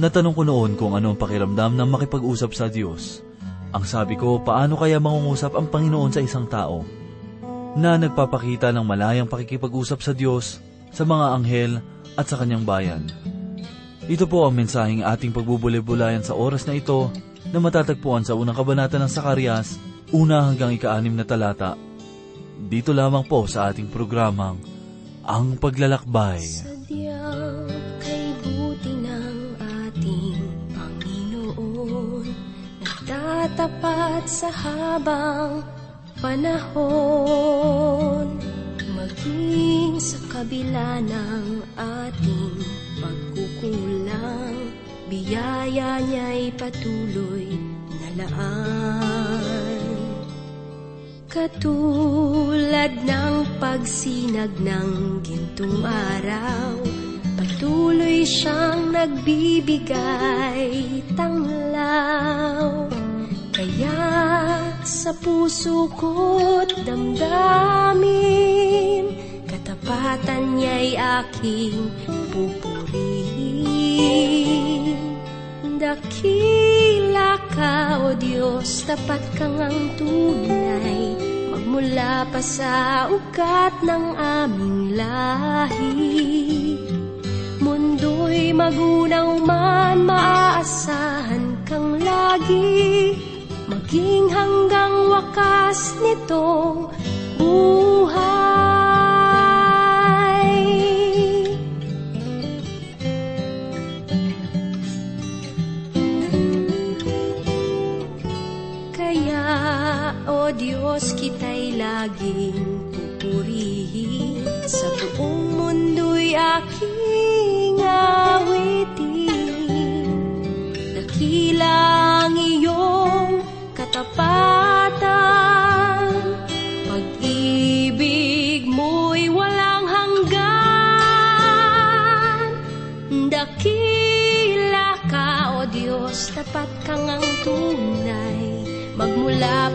Natanong ko noon kung ano ang pakiramdam ng makipag-usap sa Diyos. Ang sabi ko, paano kaya mangungusap ang Panginoon sa isang tao? Na nagpapakita ng malayang pakikipag-usap sa Diyos, sa mga anghel, at sa kanyang bayan. Ito po ang mensaheng ating pagbubulay-bulayan sa oras na ito na matatagpuan sa unang kabanata ng Sakarias, una hanggang ika-anim na talata. Dito lamang po sa ating programang, Ang Paglalakbay. Sadyang kay Nagtatapat sa habang panahon. Maging sa kabila ng ating pagkukulang Biyaya niya'y patuloy na laan Katulad ng pagsinag ng gintong araw Patuloy siyang nagbibigay tanglaw Kaya sa puso ko't damdamin Katapatan niya'y aking pupurihin. Dakila ka, O Diyos, tapat kang ang tunay. Magmula pa sa ugat ng aming lahi. Mundo'y magunaw man, maaasahan kang lagi Maging hanggang wakas nitong buhay. Kaya, O Diyos, kita'y laging pupurihin. Sa buong mundo'y aking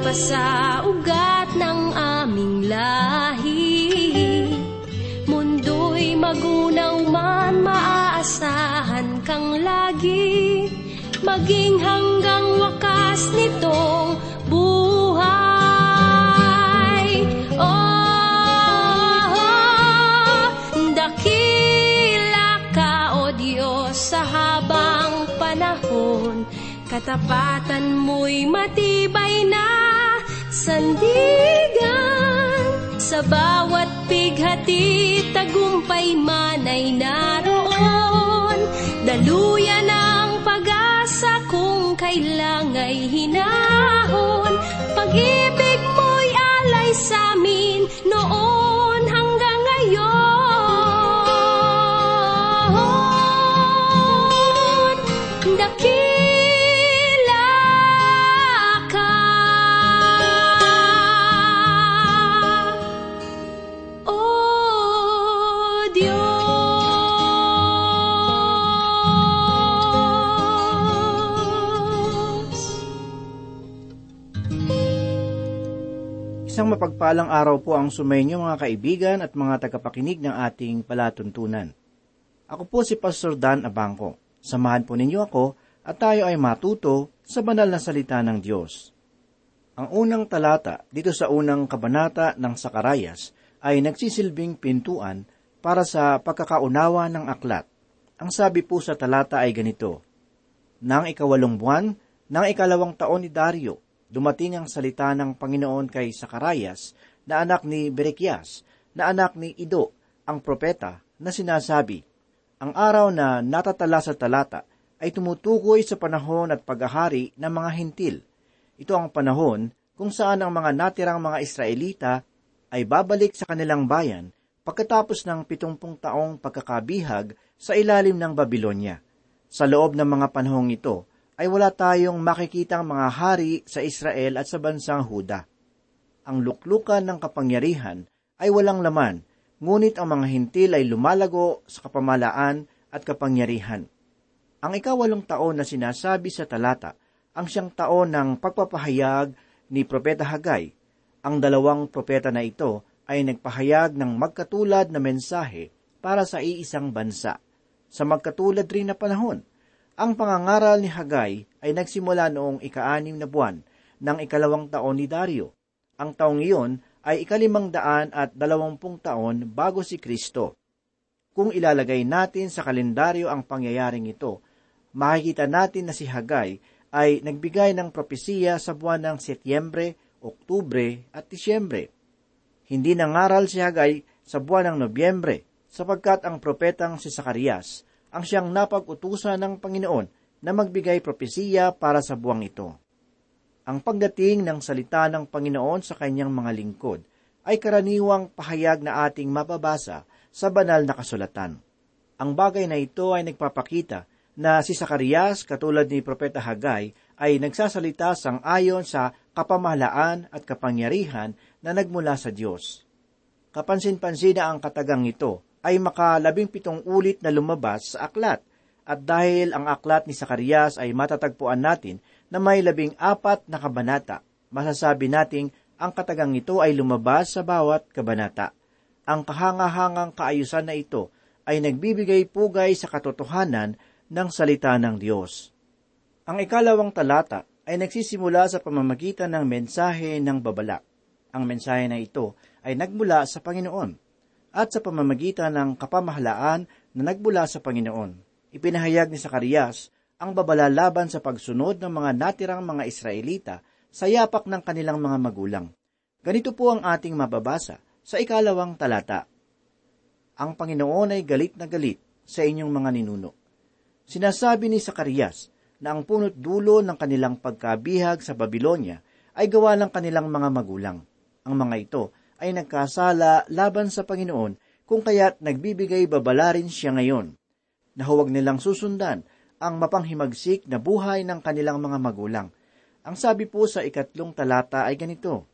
pa sa ugat ng aming lahi. Mundo'y magunaw man, maaasahan kang lagi. Maging hanggang wakas nitong buhay. Oh, dakila ka, O Diyos, sa habang panahon. Katapatan mo'y matibay na sandigan. Sa bawat pighati, tagumpay man ay naroon. Daluyan ang pag-asa kung kailangan hinahon. Pag-ibig mo'y alay sa amin noon Isang mapagpalang araw po ang sumainyo mga kaibigan at mga tagapakinig ng ating palatuntunan. Ako po si Pastor Dan Abangco. Samahan po ninyo ako at tayo ay matuto sa banal na salita ng Diyos. Ang unang talata dito sa unang kabanata ng Sakarayas ay nagsisilbing pintuan para sa pagkakaunawa ng aklat. Ang sabi po sa talata ay ganito, Nang ikawalong buwan, nang ikalawang taon ni Dario, dumating ang salita ng Panginoon kay Sakarayas na anak ni Berekias, na anak ni Ido, ang propeta, na sinasabi, Ang araw na natatala sa talata ay tumutukoy sa panahon at paghahari ng mga hintil. Ito ang panahon kung saan ang mga natirang mga Israelita ay babalik sa kanilang bayan pagkatapos ng pitungpung taong pagkakabihag sa ilalim ng Babylonia. Sa loob ng mga panahong ito, ay wala tayong makikitang mga hari sa Israel at sa bansang Huda. Ang luklukan ng kapangyarihan ay walang laman, ngunit ang mga hintil ay lumalago sa kapamalaan at kapangyarihan. Ang ikawalong taon na sinasabi sa talata, ang siyang taon ng pagpapahayag ni Propeta Hagay. Ang dalawang propeta na ito ay nagpahayag ng magkatulad na mensahe para sa iisang bansa. Sa magkatulad rin na panahon, Ang pangangaral ni Hagay ay nagsimula noong ika-anim na buwan ng ikalawang taon ni Dario. Ang taong iyon ay ikalimang daan at dalawampung taon bago si Kristo. Kung ilalagay natin sa kalendaryo ang pangyayaring ito, makikita natin na si Hagay ay nagbigay ng propesiya sa buwan ng Setyembre, Oktubre at Disyembre. Hindi nangaral si Hagay sa buwan ng Nobyembre sapagkat ang propetang si Sakarias ang siyang napag-utusan ng Panginoon na magbigay propesiya para sa buwang ito. Ang pagdating ng salita ng Panginoon sa kanyang mga lingkod ay karaniwang pahayag na ating mababasa sa banal na kasulatan. Ang bagay na ito ay nagpapakita na si Sakarias, katulad ni Propeta Hagay, ay nagsasalita sang ayon sa kapamahalaan at kapangyarihan na nagmula sa Diyos. Kapansin-pansin na ang katagang ito ay makalabing pitong ulit na lumabas sa aklat. At dahil ang aklat ni Sakarias ay matatagpuan natin na may labing apat na kabanata, masasabi nating ang katagang ito ay lumabas sa bawat kabanata. Ang kahangahangang kaayusan na ito ay nagbibigay pugay sa katotohanan ng salita ng Diyos. Ang ikalawang talata ay nagsisimula sa pamamagitan ng mensahe ng babala. Ang mensahe na ito ay nagmula sa Panginoon at sa pamamagitan ng kapamahalaan na nagbula sa Panginoon. Ipinahayag ni Sakarias ang babala laban sa pagsunod ng mga natirang mga Israelita sa yapak ng kanilang mga magulang. Ganito po ang ating mababasa sa ikalawang talata. Ang Panginoon ay galit na galit sa inyong mga ninuno. Sinasabi ni Sakarias na ang punot dulo ng kanilang pagkabihag sa Babylonia ay gawa ng kanilang mga magulang. Ang mga ito ay nagkasala laban sa Panginoon kung kaya't nagbibigay babala rin siya ngayon na huwag nilang susundan ang mapanghimagsik na buhay ng kanilang mga magulang. Ang sabi po sa ikatlong talata ay ganito,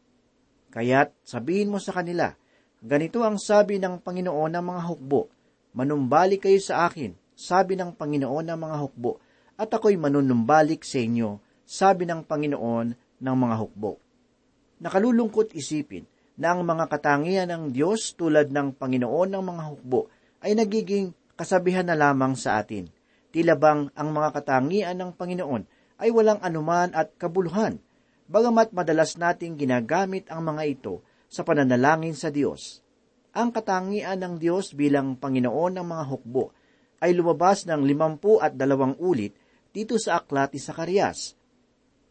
Kaya't sabihin mo sa kanila, ganito ang sabi ng Panginoon ng mga hukbo, manumbalik kayo sa akin, sabi ng Panginoon ng mga hukbo, at ako'y manunumbalik sa inyo, sabi ng Panginoon ng mga hukbo. Nakalulungkot isipin na ang mga katangian ng Diyos tulad ng Panginoon ng mga hukbo ay nagiging kasabihan na lamang sa atin. Tila bang ang mga katangian ng Panginoon ay walang anuman at kabuluhan, bagamat madalas nating ginagamit ang mga ito sa pananalangin sa Diyos. Ang katangian ng Diyos bilang Panginoon ng mga hukbo ay lumabas ng limampu at dalawang ulit dito sa aklat ni Sakarias.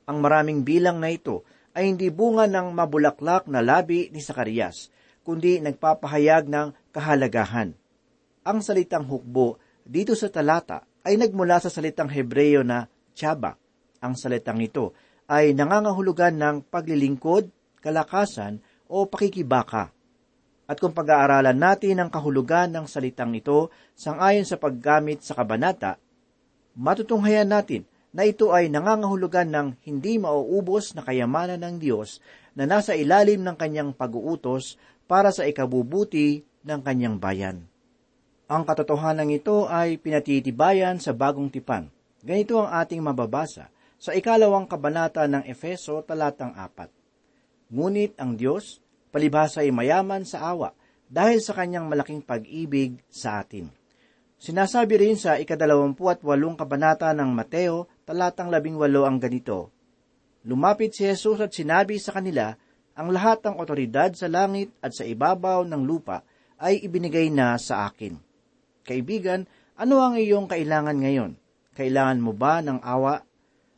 Ang maraming bilang na ito ay hindi bunga ng mabulaklak na labi ni Sakarias, kundi nagpapahayag ng kahalagahan. Ang salitang hukbo dito sa talata ay nagmula sa salitang Hebreyo na tsaba. Ang salitang ito ay nangangahulugan ng paglilingkod, kalakasan o pakikibaka. At kung pag-aaralan natin ang kahulugan ng salitang ito sangayon sa paggamit sa kabanata, matutunghayan natin na ito ay nangangahulugan ng hindi mauubos na kayamanan ng Diyos na nasa ilalim ng kanyang pag-uutos para sa ikabubuti ng kanyang bayan. Ang katotohanan ito ay pinatitibayan sa bagong tipan. Ganito ang ating mababasa sa ikalawang kabanata ng Efeso talatang apat. Ngunit ang Diyos, palibhasa ay mayaman sa awa dahil sa kanyang malaking pag-ibig sa atin. Sinasabi rin sa ikadalawampu at walong kabanata ng Mateo talatang labing walo ang ganito, Lumapit si Jesus at sinabi sa kanila, ang lahat ng otoridad sa langit at sa ibabaw ng lupa ay ibinigay na sa akin. Kaibigan, ano ang iyong kailangan ngayon? Kailangan mo ba ng awa?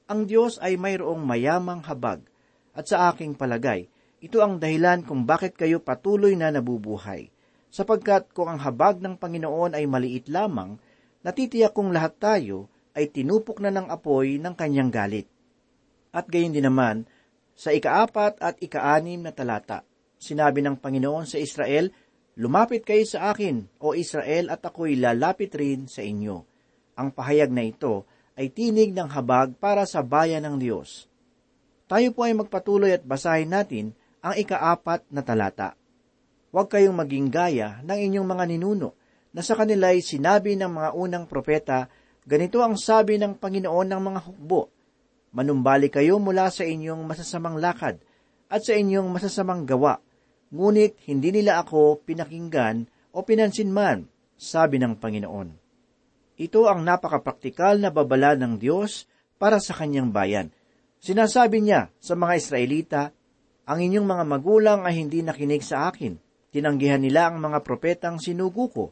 Ang Diyos ay mayroong mayamang habag, at sa aking palagay, ito ang dahilan kung bakit kayo patuloy na nabubuhay. Sapagkat kung ang habag ng Panginoon ay maliit lamang, natitiyak kong lahat tayo ay tinupok na ng apoy ng kanyang galit. At gayon din naman, sa ikaapat at ikaanim na talata, sinabi ng Panginoon sa Israel, Lumapit kayo sa akin, o Israel, at ako'y lalapit rin sa inyo. Ang pahayag na ito ay tinig ng habag para sa bayan ng Diyos. Tayo po ay magpatuloy at basahin natin ang ikaapat na talata. Huwag kayong maging gaya ng inyong mga ninuno, na sa kanila ay sinabi ng mga unang propeta Ganito ang sabi ng Panginoon ng mga hukbo, Manumbali kayo mula sa inyong masasamang lakad at sa inyong masasamang gawa, ngunit hindi nila ako pinakinggan o pinansin man, sabi ng Panginoon. Ito ang napakapraktikal na babala ng Diyos para sa kanyang bayan. Sinasabi niya sa mga Israelita, ang inyong mga magulang ay hindi nakinig sa akin. Tinanggihan nila ang mga propetang sinugo ko.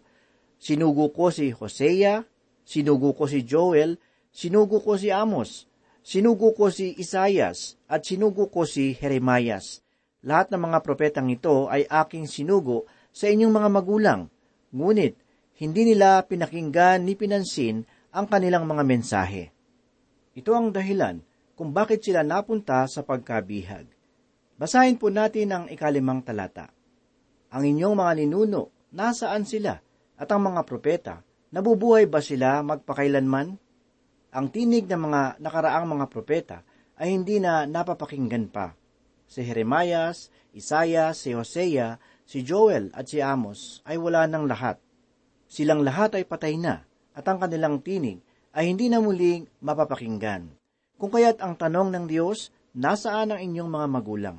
Sinugo ko si Hosea, sinugo ko si Joel, sinugo ko si Amos, sinugo ko si Isayas, at sinugo ko si Jeremias. Lahat ng mga propetang ito ay aking sinugo sa inyong mga magulang. Ngunit, hindi nila pinakinggan ni pinansin ang kanilang mga mensahe. Ito ang dahilan kung bakit sila napunta sa pagkabihag. Basahin po natin ang ikalimang talata. Ang inyong mga ninuno, nasaan sila? At ang mga propeta, nabubuhay ba sila magpakailanman? Ang tinig ng mga nakaraang mga propeta ay hindi na napapakinggan pa. Si Jeremias, Isaiah, si Hosea, si Joel at si Amos ay wala ng lahat. Silang lahat ay patay na at ang kanilang tinig ay hindi na muling mapapakinggan. Kung kaya't ang tanong ng Diyos, nasaan ang inyong mga magulang?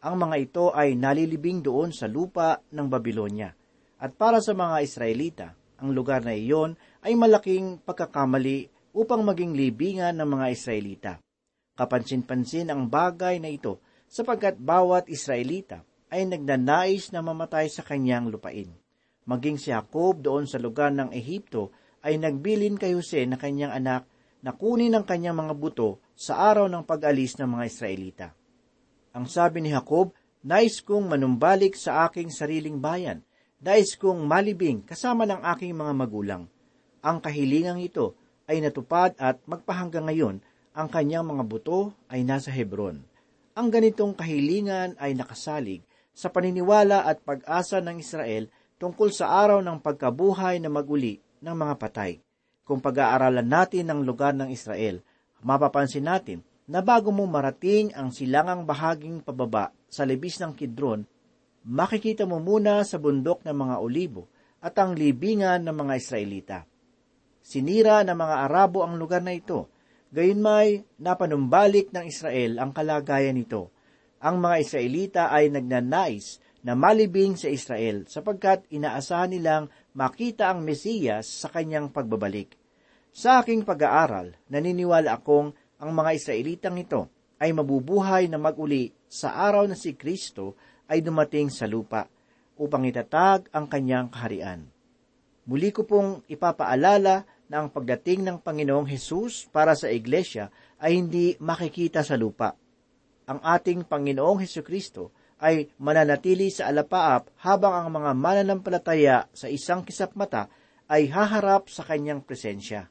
Ang mga ito ay nalilibing doon sa lupa ng Babylonia. At para sa mga Israelita, ang lugar na iyon ay malaking pagkakamali upang maging libingan ng mga Israelita. Kapansin-pansin ang bagay na ito sapagkat bawat Israelita ay nagnanais na mamatay sa kanyang lupain. Maging si Jacob doon sa lugar ng Ehipto ay nagbilin kay Jose na kanyang anak na kunin ang kanyang mga buto sa araw ng pag-alis ng mga Israelita. Ang sabi ni Jacob, Nais kong manumbalik sa aking sariling bayan. Nais kong malibing kasama ng aking mga magulang. Ang kahilingang ito ay natupad at magpahanggang ngayon ang kanyang mga buto ay nasa Hebron. Ang ganitong kahilingan ay nakasalig sa paniniwala at pag-asa ng Israel tungkol sa araw ng pagkabuhay na maguli ng mga patay. Kung pag-aaralan natin ang lugar ng Israel, mapapansin natin na bago mo marating ang silangang bahaging pababa sa libis ng Kidron, makikita mo muna sa bundok ng mga olibo at ang libingan ng mga Israelita. Sinira ng mga Arabo ang lugar na ito, gayon may napanumbalik ng Israel ang kalagayan nito ang mga Israelita ay nagnanais na malibing sa Israel sapagkat inaasahan nilang makita ang Mesiyas sa kanyang pagbabalik. Sa aking pag-aaral, naniniwala akong ang mga Israelitang ito ay mabubuhay na maguli sa araw na si Kristo ay dumating sa lupa upang itatag ang kanyang kaharian. Muli ko pong ipapaalala na ang pagdating ng Panginoong Hesus para sa Iglesia ay hindi makikita sa lupa ang ating Panginoong Heso Kristo ay mananatili sa alapaap habang ang mga mananampalataya sa isang kisap mata ay haharap sa kanyang presensya.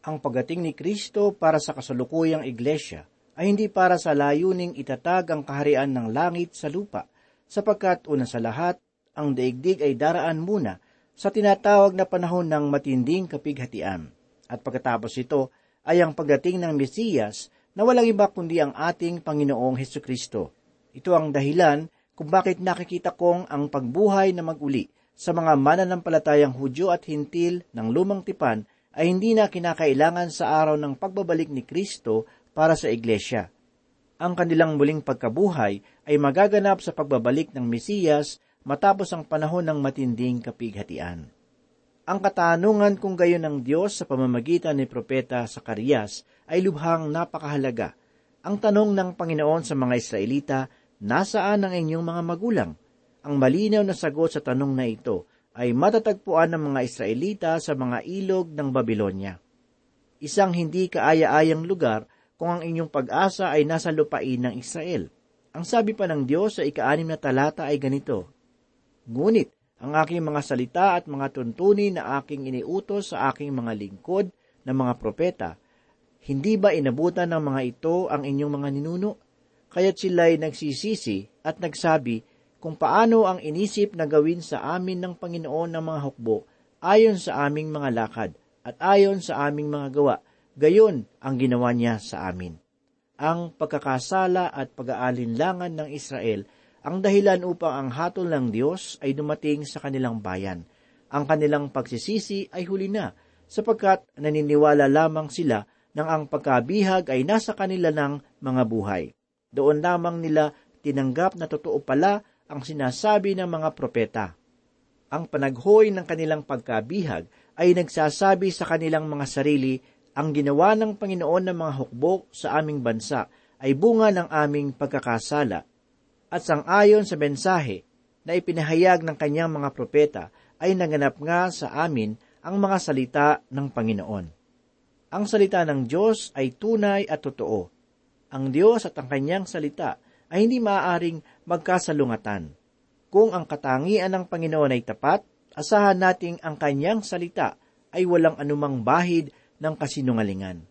Ang pagdating ni Kristo para sa kasalukuyang iglesia ay hindi para sa layuning itatag ang kaharian ng langit sa lupa, sapagkat una sa lahat, ang daigdig ay daraan muna sa tinatawag na panahon ng matinding kapighatian. At pagkatapos ito ay ang pagdating ng Mesiyas na walang iba kundi ang ating Panginoong Heso Kristo. Ito ang dahilan kung bakit nakikita kong ang pagbuhay na maguli sa mga mananampalatayang Hudyo at Hintil ng lumang tipan ay hindi na kinakailangan sa araw ng pagbabalik ni Kristo para sa Iglesia. Ang kanilang muling pagkabuhay ay magaganap sa pagbabalik ng Mesiyas matapos ang panahon ng matinding kapighatian. Ang katanungan kung gayon ng Diyos sa pamamagitan ni Propeta Sakarias ay lubhang napakahalaga. Ang tanong ng Panginoon sa mga Israelita, nasaan ang inyong mga magulang? Ang malinaw na sagot sa tanong na ito ay matatagpuan ng mga Israelita sa mga ilog ng Babylonia. Isang hindi kaaya-ayang lugar kung ang inyong pag-asa ay nasa lupain ng Israel. Ang sabi pa ng Diyos sa ikaanim na talata ay ganito, Ngunit ang aking mga salita at mga tuntunin na aking iniutos sa aking mga lingkod na mga propeta, hindi ba inabutan ng mga ito ang inyong mga ninuno? Kaya't sila'y nagsisisi at nagsabi kung paano ang inisip na gawin sa amin ng Panginoon ng mga hukbo ayon sa aming mga lakad at ayon sa aming mga gawa, gayon ang ginawa niya sa amin. Ang pagkakasala at pag-aalinlangan ng Israel ang dahilan upang ang hatol ng Diyos ay dumating sa kanilang bayan. Ang kanilang pagsisisi ay huli na, sapagkat naniniwala lamang sila nang ang pagkabihag ay nasa kanila ng mga buhay. Doon lamang nila tinanggap na totoo pala ang sinasabi ng mga propeta. Ang panaghoy ng kanilang pagkabihag ay nagsasabi sa kanilang mga sarili, ang ginawa ng Panginoon ng mga hukbo sa aming bansa ay bunga ng aming pagkakasala. At sangayon sa mensahe na ipinahayag ng kanyang mga propeta ay naganap nga sa amin ang mga salita ng Panginoon. Ang salita ng Diyos ay tunay at totoo. Ang Diyos at ang kanyang salita ay hindi maaaring magkasalungatan. Kung ang katangian ng Panginoon ay tapat, asahan nating ang kanyang salita ay walang anumang bahid ng kasinungalingan.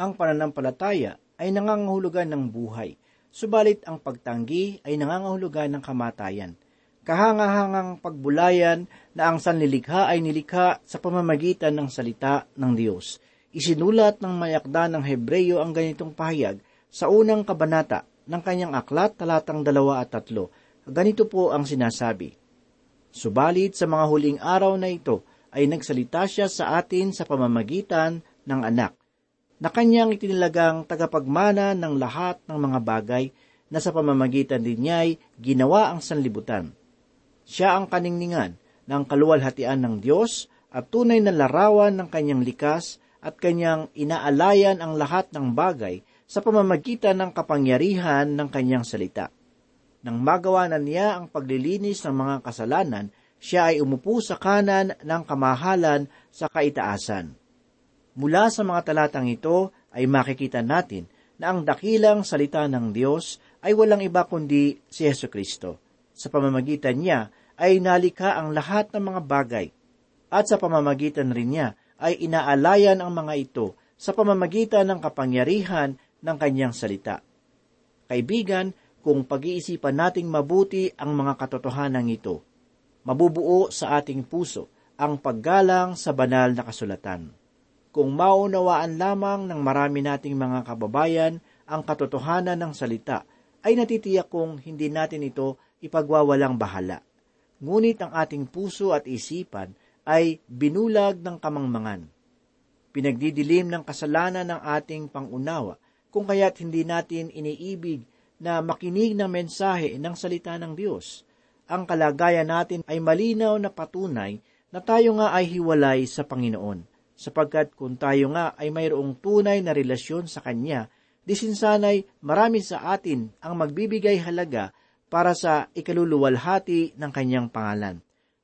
Ang pananampalataya ay nangangahulugan ng buhay, subalit ang pagtanggi ay nangangahulugan ng kamatayan. Kahangahangang pagbulayan na ang sanlilikha ay nilikha sa pamamagitan ng salita ng Diyos. Isinulat ng mayakda ng Hebreyo ang ganitong pahayag sa unang kabanata ng kanyang aklat talatang dalawa at tatlo. Ganito po ang sinasabi. Subalit sa mga huling araw na ito ay nagsalita siya sa atin sa pamamagitan ng anak, na kanyang itinilagang tagapagmana ng lahat ng mga bagay na sa pamamagitan din niya ay ginawa ang sanlibutan. Siya ang kaningningan ng kaluwalhatian ng Diyos at tunay na larawan ng kanyang likas at kanyang inaalayan ang lahat ng bagay sa pamamagitan ng kapangyarihan ng kanyang salita. Nang magawa na niya ang paglilinis ng mga kasalanan, siya ay umupo sa kanan ng kamahalan sa kaitaasan. Mula sa mga talatang ito ay makikita natin na ang dakilang salita ng Diyos ay walang iba kundi si Yesu Kristo. Sa pamamagitan niya ay nalikha ang lahat ng mga bagay at sa pamamagitan rin niya ay inaalayan ang mga ito sa pamamagitan ng kapangyarihan ng kanyang salita. Kaibigan, kung pag-iisipan nating mabuti ang mga katotohanan ito, mabubuo sa ating puso ang paggalang sa banal na kasulatan. Kung maunawaan lamang ng marami nating mga kababayan ang katotohanan ng salita, ay natitiyak kong hindi natin ito ipagwawalang bahala. Ngunit ang ating puso at isipan ay binulag ng kamangmangan. Pinagdidilim ng kasalanan ng ating pangunawa kung kaya't hindi natin iniibig na makinig ng mensahe ng salita ng Diyos. Ang kalagayan natin ay malinaw na patunay na tayo nga ay hiwalay sa Panginoon, sapagkat kung tayo nga ay mayroong tunay na relasyon sa Kanya, disinsanay marami sa atin ang magbibigay halaga para sa ikaluluwalhati ng Kanyang pangalan.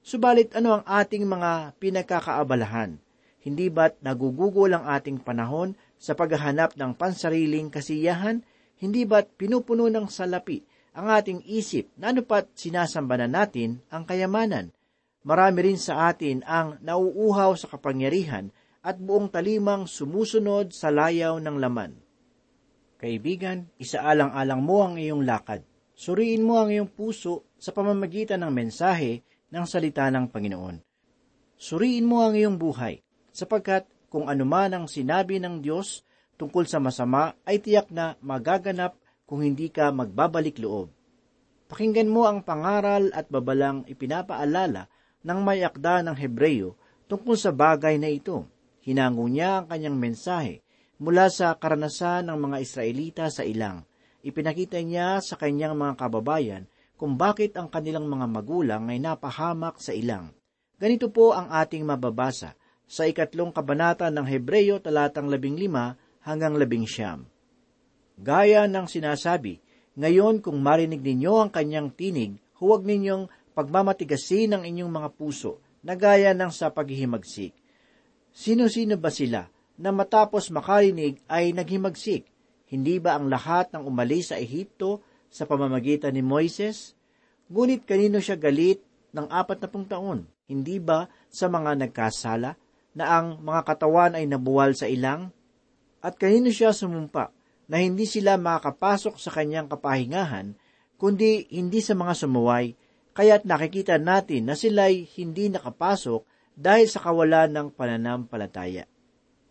Subalit ano ang ating mga pinagkakaabalahan? Hindi ba't nagugugol ang ating panahon sa paghahanap ng pansariling kasiyahan, hindi ba't pinupuno ng salapi ang ating isip na ano pat sinasamba na natin ang kayamanan? Marami rin sa atin ang nauuhaw sa kapangyarihan at buong talimang sumusunod sa layaw ng laman. Kaibigan, isaalang-alang mo ang iyong lakad. Suriin mo ang iyong puso sa pamamagitan ng mensahe ng salita ng Panginoon. Suriin mo ang iyong buhay, sapagkat kung anuman ang sinabi ng Diyos tungkol sa masama ay tiyak na magaganap kung hindi ka magbabalik loob. Pakinggan mo ang pangaral at babalang ipinapaalala ng may akda ng Hebreyo tungkol sa bagay na ito. Hinango niya ang kanyang mensahe mula sa karanasan ng mga Israelita sa ilang. Ipinakita niya sa kanyang mga kababayan kung bakit ang kanilang mga magulang ay napahamak sa ilang. Ganito po ang ating mababasa sa ikatlong kabanata ng Hebreyo talatang labing lima hanggang labing siyam. Gaya ng sinasabi, ngayon kung marinig ninyo ang kanyang tinig, huwag ninyong pagmamatigasin ang inyong mga puso na gaya ng sa paghihimagsik. Sino-sino ba sila na matapos makarinig ay naghimagsik? Hindi ba ang lahat ng umalis sa Ehipto sa pamamagitan ni Moises? Ngunit kanino siya galit ng apat na taon? Hindi ba sa mga nagkasala na ang mga katawan ay nabuwal sa ilang? At kanino siya sumumpa na hindi sila makakapasok sa kanyang kapahingahan, kundi hindi sa mga sumuway, kaya't nakikita natin na sila'y hindi nakapasok dahil sa kawalan ng pananampalataya.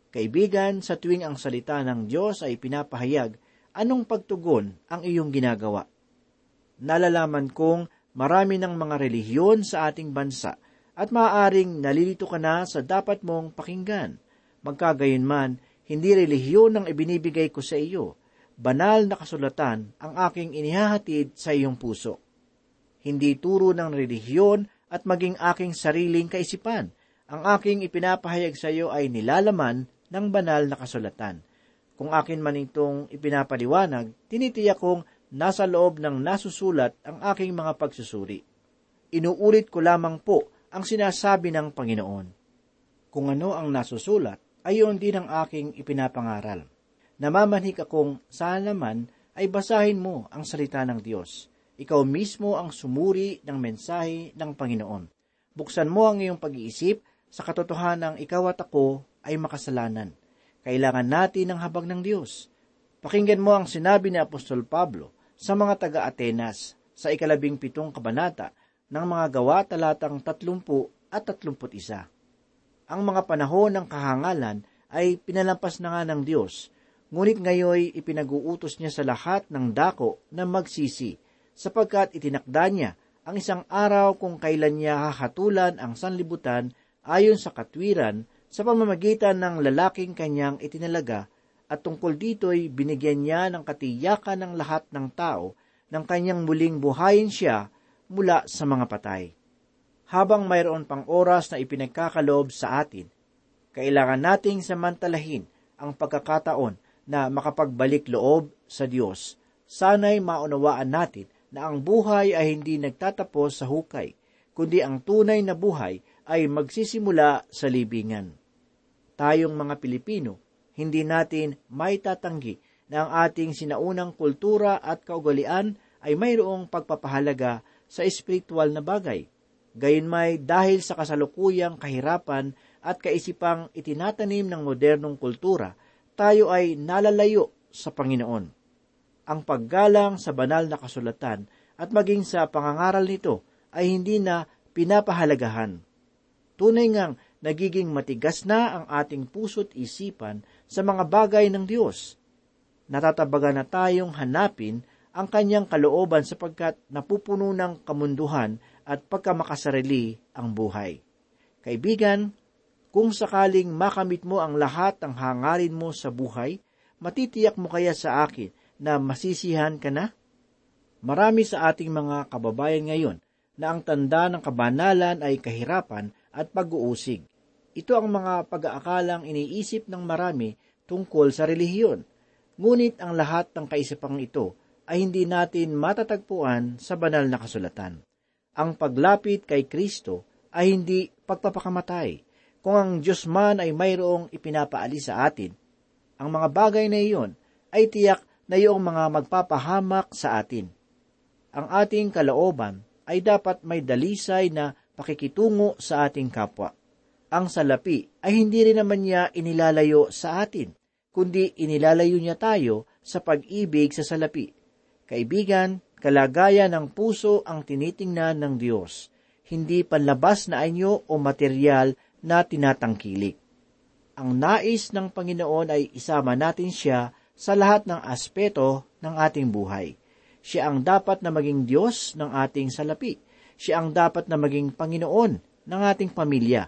Kaibigan, sa tuwing ang salita ng Diyos ay pinapahayag, anong pagtugon ang iyong ginagawa? Nalalaman kong marami ng mga relihiyon sa ating bansa at maaaring nalilito ka na sa dapat mong pakinggan. Magkagayon man, hindi relihiyon ang ibinibigay ko sa iyo. Banal na kasulatan ang aking inihahatid sa iyong puso. Hindi turo ng relihiyon at maging aking sariling kaisipan. Ang aking ipinapahayag sa iyo ay nilalaman ng banal na kasulatan. Kung akin man itong ipinapaliwanag, tinitiyak kong nasa loob ng nasusulat ang aking mga pagsusuri. Inuulit ko lamang po ang sinasabi ng Panginoon. Kung ano ang nasusulat, ay yun din ang aking ipinapangaral. Namamanhik akong saan naman ay basahin mo ang salita ng Diyos. Ikaw mismo ang sumuri ng mensahe ng Panginoon. Buksan mo ang iyong pag-iisip sa katotohanang ikaw at ako ay makasalanan. Kailangan natin ng habag ng Diyos. Pakinggan mo ang sinabi ni Apostol Pablo sa mga taga-Atenas sa ikalabing pitong kabanata ng mga gawa talatang tatlumpu at tatlumput isa. Ang mga panahon ng kahangalan ay pinalampas na nga ng Diyos Ngunit ngayoy ipinag-uutos niya sa lahat ng dako na magsisi, sapagkat itinakda niya ang isang araw kung kailan niya hahatulan ang sanlibutan ayon sa katwiran sa pamamagitan ng lalaking kanyang itinalaga at tungkol dito'y binigyan niya ng katiyakan ng lahat ng tao ng kanyang muling buhayin siya mula sa mga patay. Habang mayroon pang oras na ipinagkakaloob sa atin, kailangan nating samantalahin ang pagkakataon na makapagbalik loob sa Diyos. Sana'y maunawaan natin na ang buhay ay hindi nagtatapos sa hukay, kundi ang tunay na buhay ay magsisimula sa libingan. Tayong mga Pilipino, hindi natin may tatanggi na ang ating sinaunang kultura at kaugalian ay mayroong pagpapahalaga sa espiritual na bagay. Gayunmay dahil sa kasalukuyang kahirapan at kaisipang itinatanim ng modernong kultura, tayo ay nalalayo sa Panginoon. Ang paggalang sa banal na kasulatan at maging sa pangangaral nito ay hindi na pinapahalagahan. Tunay ngang nagiging matigas na ang ating puso't isipan sa mga bagay ng Diyos. Natatabagan na tayong hanapin ang kanyang kalooban sapagkat napupuno ng kamunduhan at pagkamakasarili ang buhay. Kaibigan, kung sakaling makamit mo ang lahat ng hangarin mo sa buhay, matitiyak mo kaya sa akin na masisihan ka na? Marami sa ating mga kababayan ngayon na ang tanda ng kabanalan ay kahirapan at pag-uusig. Ito ang mga pag-aakalang iniisip ng marami tungkol sa relihiyon. Ngunit ang lahat ng kaisipang ito ay hindi natin matatagpuan sa banal na kasulatan. Ang paglapit kay Kristo ay hindi pagpapakamatay, kung ang Diyos man ay mayroong ipinapaalis sa atin, ang mga bagay na iyon ay tiyak na iyong mga magpapahamak sa atin. Ang ating kalooban ay dapat may dalisay na pakikitungo sa ating kapwa. Ang salapi ay hindi rin naman niya inilalayo sa atin, kundi inilalayo niya tayo sa pag-ibig sa salapi. Kaibigan, kalagayan ng puso ang tinitingnan ng Diyos, hindi panlabas na anyo o material na tinatangkilik. Ang nais ng Panginoon ay isama natin siya sa lahat ng aspeto ng ating buhay. Siya ang dapat na maging Diyos ng ating salapi. Siya ang dapat na maging Panginoon ng ating pamilya.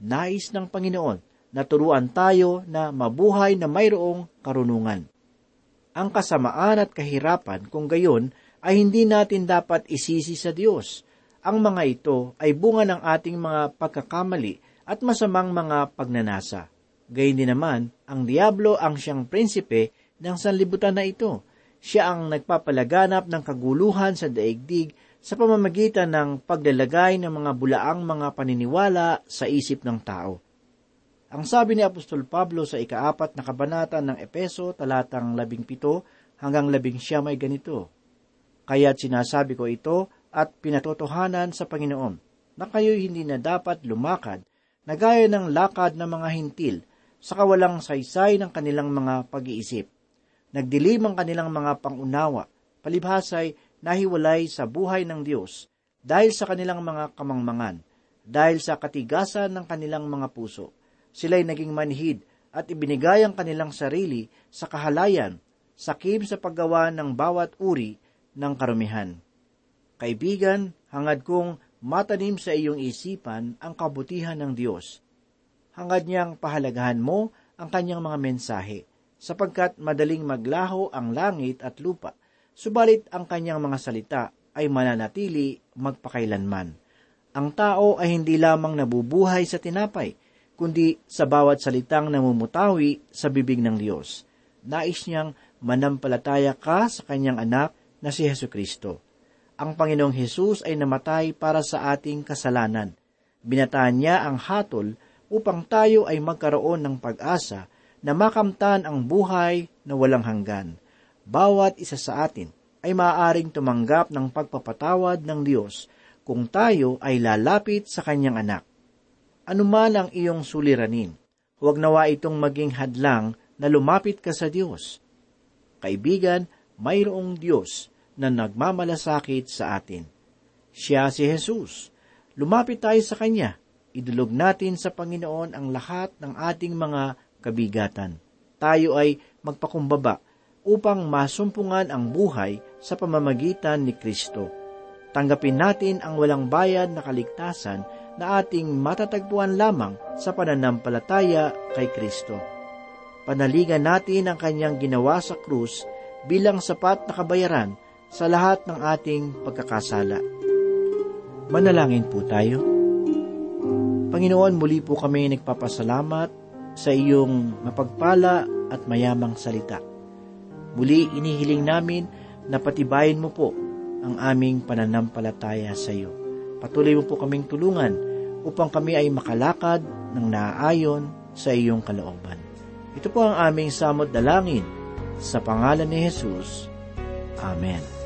Nais ng Panginoon na turuan tayo na mabuhay na mayroong karunungan. Ang kasamaan at kahirapan kung gayon ay hindi natin dapat isisi sa Diyos. Ang mga ito ay bunga ng ating mga pagkakamali at masamang mga pagnanasa. Gayun din naman, ang Diablo ang siyang prinsipe ng sanlibutan na ito. Siya ang nagpapalaganap ng kaguluhan sa daigdig sa pamamagitan ng paglalagay ng mga bulaang mga paniniwala sa isip ng tao. Ang sabi ni Apostol Pablo sa ikaapat na kabanata ng Epeso, talatang labing pito hanggang labing siya may ganito. Kaya't sinasabi ko ito at pinatotohanan sa Panginoon na kayo'y hindi na dapat lumakad na gaya ng lakad ng mga hintil sa kawalang saysay ng kanilang mga pag-iisip. Nagdilim ang kanilang mga pangunawa, palibhasay nahiwalay sa buhay ng Diyos dahil sa kanilang mga kamangmangan, dahil sa katigasan ng kanilang mga puso. Sila'y naging manhid at ibinigay ang kanilang sarili sa kahalayan, sakim sa paggawa ng bawat uri ng karumihan. Kaibigan, hangad kong matanim sa iyong isipan ang kabutihan ng Diyos. Hangad niyang pahalagahan mo ang kanyang mga mensahe, sapagkat madaling maglaho ang langit at lupa, subalit ang kanyang mga salita ay mananatili magpakailanman. Ang tao ay hindi lamang nabubuhay sa tinapay, kundi sa bawat salitang namumutawi sa bibig ng Diyos. Nais niyang manampalataya ka sa kanyang anak na si Heso Kristo. Ang Panginoong Hesus ay namatay para sa ating kasalanan. Binataan niya ang hatol upang tayo ay magkaroon ng pag-asa na makamtan ang buhay na walang hanggan. Bawat isa sa atin ay maaaring tumanggap ng pagpapatawad ng Diyos kung tayo ay lalapit sa kanyang anak. Anuman ang iyong suliranin, huwag nawa itong maging hadlang na lumapit ka sa Diyos. Kaibigan, mayroong Diyos na nagmamalasakit sa atin. Siya si Jesus. Lumapit tayo sa Kanya. Idulog natin sa Panginoon ang lahat ng ating mga kabigatan. Tayo ay magpakumbaba upang masumpungan ang buhay sa pamamagitan ni Kristo. Tanggapin natin ang walang bayad na kaligtasan na ating matatagpuan lamang sa pananampalataya kay Kristo. Panaligan natin ang kanyang ginawa sa krus bilang sapat na kabayaran sa lahat ng ating pagkakasala. Manalangin po tayo. Panginoon, muli po kami nagpapasalamat sa iyong mapagpala at mayamang salita. Muli inihiling namin na patibayin mo po ang aming pananampalataya sa iyo. Patuloy mo po kaming tulungan upang kami ay makalakad ng naaayon sa iyong kalooban. Ito po ang aming samot dalangin sa pangalan ni Jesus. Amen.